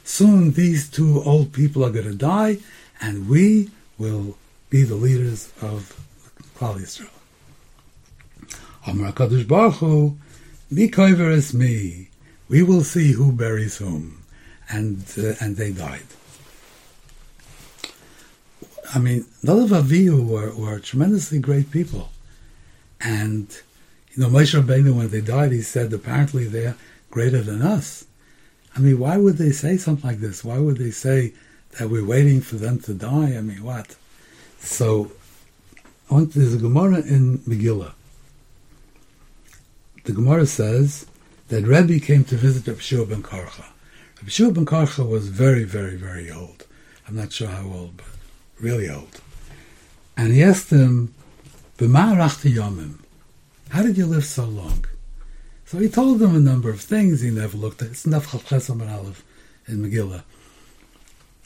Soon these two old people are going to die, and we will be the leaders of Klal Yisrael. Amar Kadosh Baruch Hu, is me. We will see who buries whom, and uh, and they died. I mean, Nadav Avihu were, were tremendously great people. And, you know, Moshe Rabbeinu, when they died, he said, apparently they're greater than us. I mean, why would they say something like this? Why would they say that we're waiting for them to die? I mean, what? So, there's a Gemara in Megillah. The Gemara says that Rebbe came to visit Rabbi ben Karcha. Rabbi ben Karcha was very, very, very old. I'm not sure how old, but really old. And he asked him, yomim, how did you live so long? So he told him a number of things. He never looked at, it's enough Aleph in Megillah.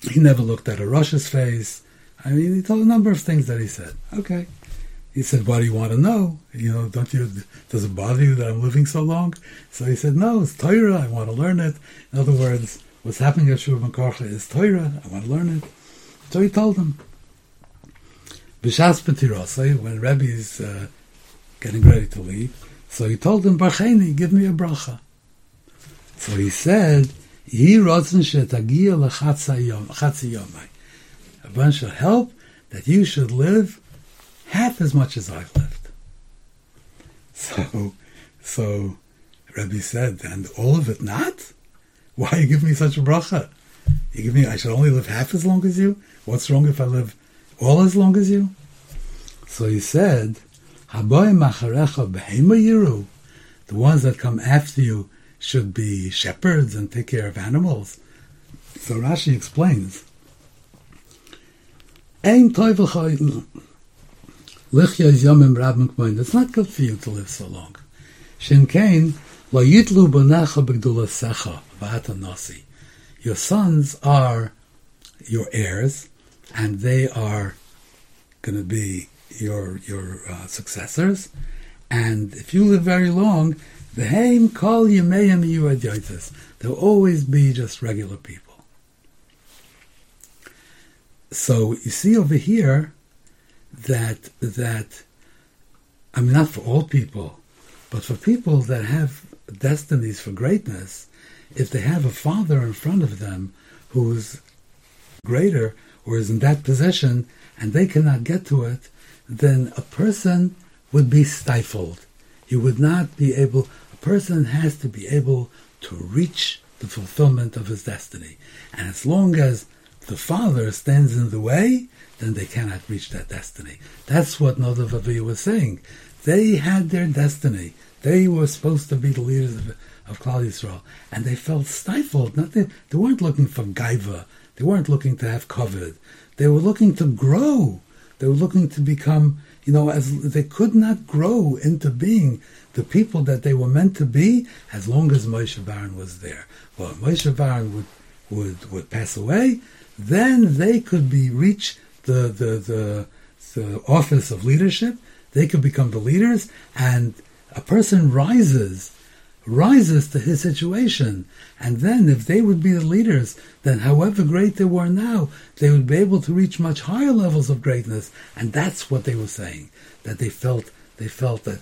He never looked at a rasha's face. I mean, he told a number of things that he said. Okay. He said, "What do you want to know? You know, don't you? Does it bother you that I'm living so long?" So he said, "No, it's Torah. I want to learn it." In other words, what's happening at Shuvah Karcha is Torah. I want to learn it. So he told him. B'shas Petirosai, when Rebbe's uh, getting ready to leave, so he told him, Barcheni, give me a bracha. So he said, Yi rotzen shetagia lechatzi. A bunch of help that you should live half as much as I've lived. <laughs> So, so Rebbe said, and all of it not? Why you give me such a bracha? You give me, I should only live half as long as you? What's wrong if I live all as long as you? So he said. The ones that come after you should be shepherds and take care of animals. So Rashi explains. It's not good for you to live so long. Your sons are your heirs, and they are going to be your your uh, successors. And if you live very long, the heim kol yemeyim yuadyotis. They'll always be just regular people. So you see over here, that that I mean not for all people, but for people that have destinies for greatness, if they have a father in front of them who's greater or is in that position and they cannot get to it, then a person would be stifled. He would not be able, a person has to be able to reach the fulfillment of his destiny. And as long as the father stands in the way, then they cannot reach that destiny. That's what Nadav was saying. They had their destiny. They were supposed to be the leaders of, of Klal Yisrael, and they felt stifled. Nothing. They weren't looking for gaiva. They weren't looking to have covered. They were looking to grow. They were looking to become, you know, as they could not grow into being the people that they were meant to be as long as Moshe Baron was there. Well, Moshe Baron would, would, would pass away, then they could be reach the, the, the, the office of leadership. They could become the leaders, and a person rises rises to his situation. And then, if they would be the leaders, then however great they were now, they would be able to reach much higher levels of greatness. And that's what they were saying. That they felt, they felt that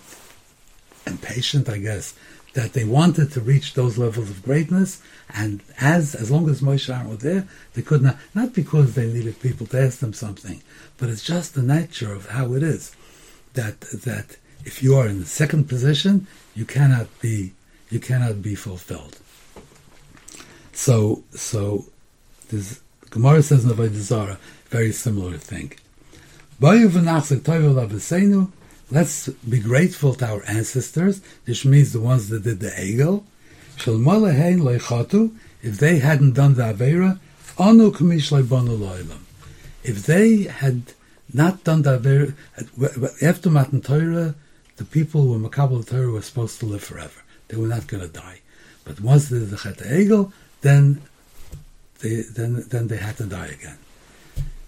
impatient, I guess, that they wanted to reach those levels of greatness. And as, as long as Moshe Aaron were there, they could not, not because they needed people to ask them something, but it's just the nature of how it is. That, that if you are in the second position, you cannot be you cannot be fulfilled. So, so this Gemara says in the Avodah Zarah, very similar thing. Let's be grateful to our ancestors. which means the ones that did the Egel. If they hadn't done the Avera, If they had not done the Avera, after Matan Torah, the people who were Makabal Torah were supposed to live forever they were not going to die. But once they did the Chet Egel, then they then then they had to die again.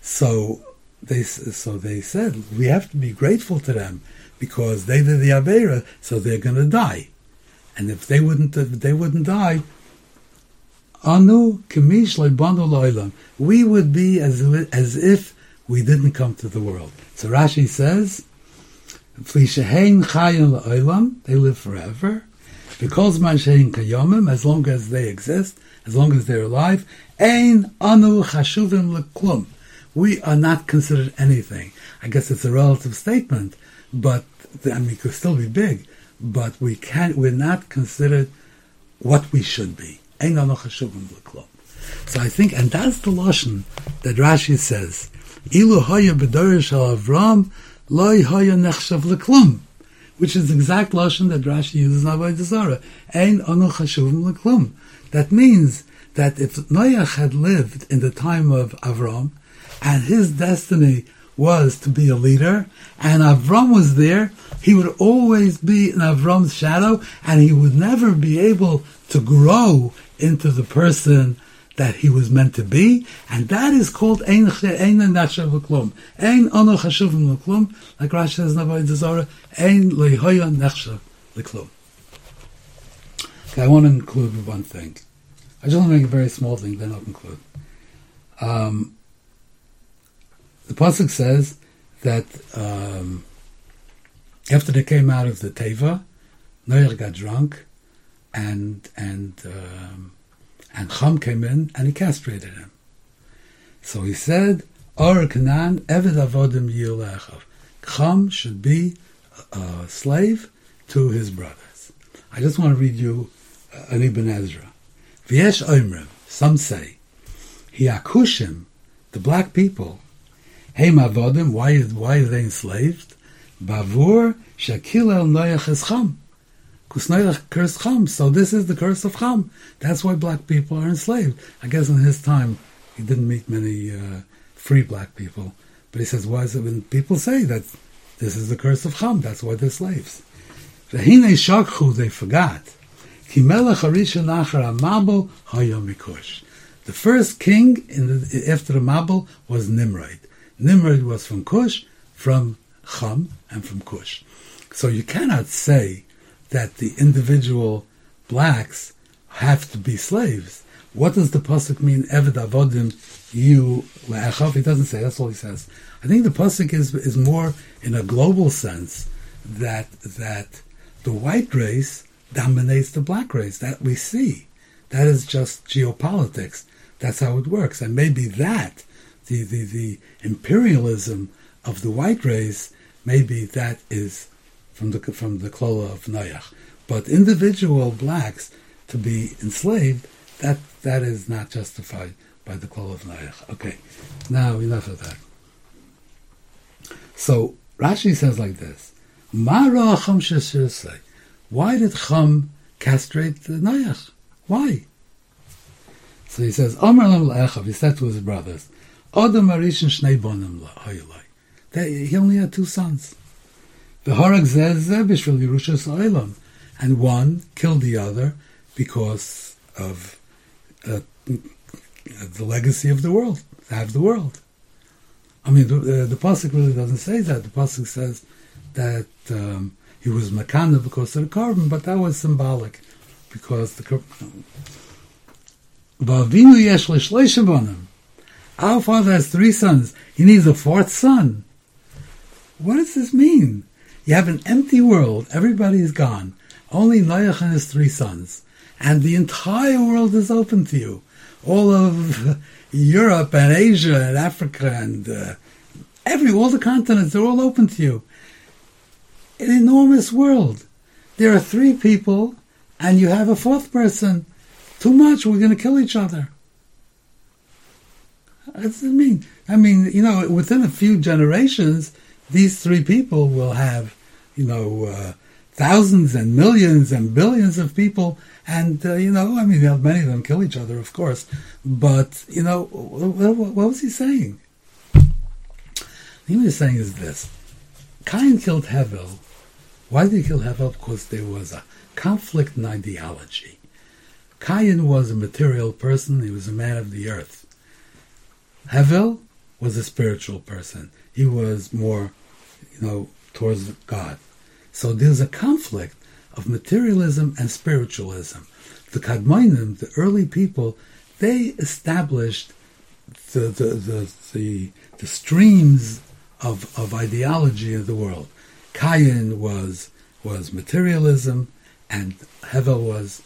So they so they said we have to be grateful to them because they did the Avera, so they're going to die. And if they wouldn't if they wouldn't die, Anu kemish loilam, we would be as as if we didn't come to the world. So Rashi says, they live forever. Because Manshein Kayomim, as long as they exist, as long as they're alive, Ein Anu Chashuvim Leklum. We are not considered anything. I guess it's a relative statement, but I mean, could still be big, but we can't, we're not considered what we should be. Ein Anu Chashuvim Leklum. So I think, and that's the Lashon that Rashi says, Ilu Haya B'dorish al Avram, Loi Haya Nechshav Leklum which is the exact lashon that Rashi uses in Avodah Zarah. Ein anu chashuvim leklum. That means that if Noach had lived in the time of Avram, and his destiny was to be a leader, and Avram was there, he would always be in Avram's shadow, and he would never be able to grow into the person that he was meant to be, and that is called Ein Nachshav L'Klum. Ein Ono Chashuvim L'Klum, like Rashi says in Avodah Zarah, Ein Lehoya Nachshav L'Klum. Okay, I want to include one thing. I just want to make a very small thing, then I'll conclude. Um, the pasuk says that um, after they came out of the teva, Noach got drunk, and and um, and Cham came in and he castrated him. So he said, Or Canaan, Eved Avodim Yilechav. Cham should be a slave to his brothers. I just want to read you uh, an Ibn Ezra. V'yesh Oimrim, some say, Hiakushim, the black people, Hey Avodim, why, is why are they enslaved? Bavur Shakil El Noyach es Cham. Kusnailach cursed Cham, so this is the curse of Cham. That's why black people are enslaved. I guess in his time, he didn't meet many uh, free black people. But he says, why is it when people say that this is the curse of Cham, that's why they're slaves. Vehine shakhu, they forgot. The first king in the, after Mabul was Nimrod. Nimrod was from Cush, from Cham, and from Cush. So you cannot say that the individual blacks have to be slaves. What does the pasuk mean? Eved avodim you le'achav. He doesn't say. That's all he says. I think the pasuk is is more in a global sense that that the white race dominates the black race. That we see. That is just geopolitics. That's how it works. And maybe that the the, the imperialism of the white race maybe that is from the from the klola of Noach. But individual blacks to be enslaved, that that is not justified by the klola of Noach. Okay, now enough of that. So Rashi says like this: Mara why did Chum castrate the Noach? Why? So he says, Omer Lam he said to his brothers, Odom Arishin Shnei Bonim He only had two sons. The Horag Zeh Bishvil Yerushas Oilam. And one killed the other because of uh, the legacy of the world, have the world. I mean, the, uh, the pasuk really doesn't say that. The pasuk says that um, he was makana because of the korban, but that was symbolic because the our father has three sons. He needs a fourth son. What does this mean? You have an empty world. Everybody is gone. Only Noach and his three sons. And the entire world is open to you. All of <laughs> Europe and Asia and Africa and uh, every, all the continents, they're all open to you. An enormous world. There are three people and you have a fourth person. Too much, we're going to kill each other. It mean? I mean, you know, within a few generations, these three people will have, you know, uh, thousands and millions and billions of people. And, uh, you know, I mean, many of them kill each other, of course. But, you know, what, what was he saying? He was saying is this. Cain killed Hevel. Why did he kill Hevel? Because there was a conflict in ideology. Cain was a material person, he was a man of the earth. Hevel was a spiritual person. He was more, you know, towards God. So there's a conflict of materialism and spiritualism. The Kadmonim, the early people, they established the the the, the, the streams of, of ideology of the world. Cain was was materialism, and Hevel was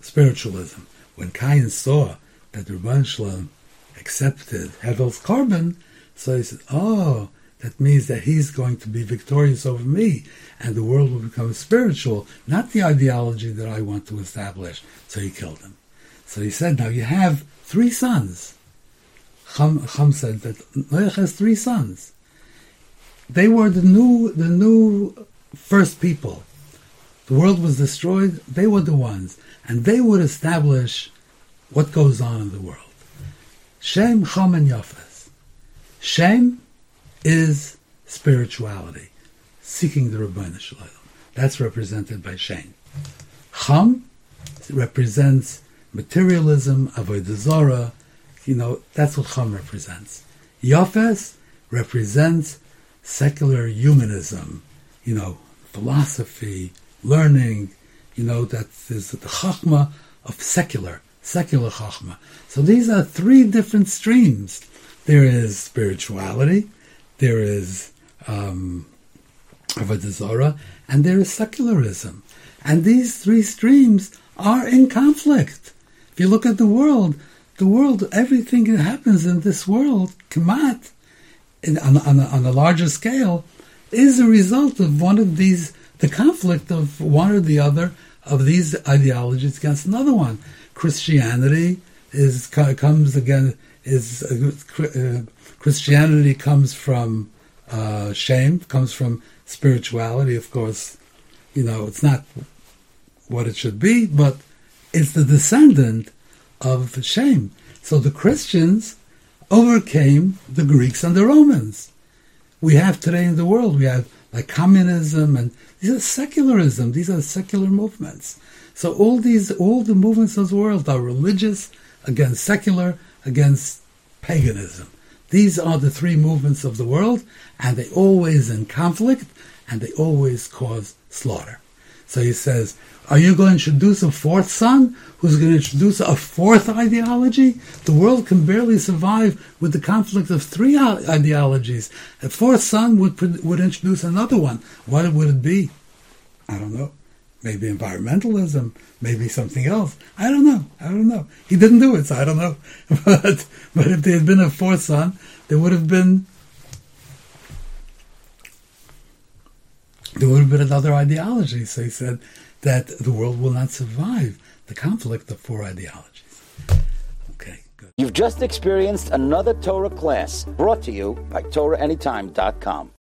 spiritualism. When Cain saw that Rabban Shalom accepted Hevel's korban, so he said, "Oh, that means that he's going to be victorious over me, and the world will become spiritual, not the ideology that I want to establish." So he killed him. So he said, "Now you have three sons." Chum said that Noach has three sons. They were the new, the new first people the world was destroyed, they were the ones. And they would establish what goes on in the world. Shem, Chom, and Yafes. Shem is spirituality, seeking the Rabbeinu Shalom. That's represented by Shem. Chom represents materialism, avodah zarah. You know, that's what Chom represents. Yafes represents secular humanism, you know, philosophy, learning, you know, that is the chachma of secular, secular chachma. So these are three different streams. There is spirituality, there is um, avodah and there is secularism. And these three streams are in conflict. If you look at the world, the world, everything that happens in this world, kamat, in, on, on, a, on a larger scale, is a result of one of these the conflict of one or the other of these ideologies against another one. Christianity is comes again is uh, uh, Christianity comes from uh, Shem, comes from spirituality. Of course, you know it's not what it should be, but it's the descendant of Shem. So the Christians overcame the Greeks and the Romans. We have today in the world, we have like communism and these are secularism. These are secular movements. So all these, all the movements of the world are religious against secular, against paganism. These are the three movements of the world, and they always in conflict, and they always cause slaughter. So he says, are you going to introduce a fourth son who's going to introduce a fourth ideology? The world can barely survive with the conflict of three ideologies. A fourth son would, would introduce another one. What would it be? I don't know. Maybe environmentalism, maybe something else. I don't know. I don't know. He didn't do it, so I don't know. <laughs> But, but if there had been a fourth son, there would have been there would have been another ideology. So he said that the world will not survive the conflict of four ideologies. Okay, good. You've just experienced another Torah class brought to you by TorahAnytime.com.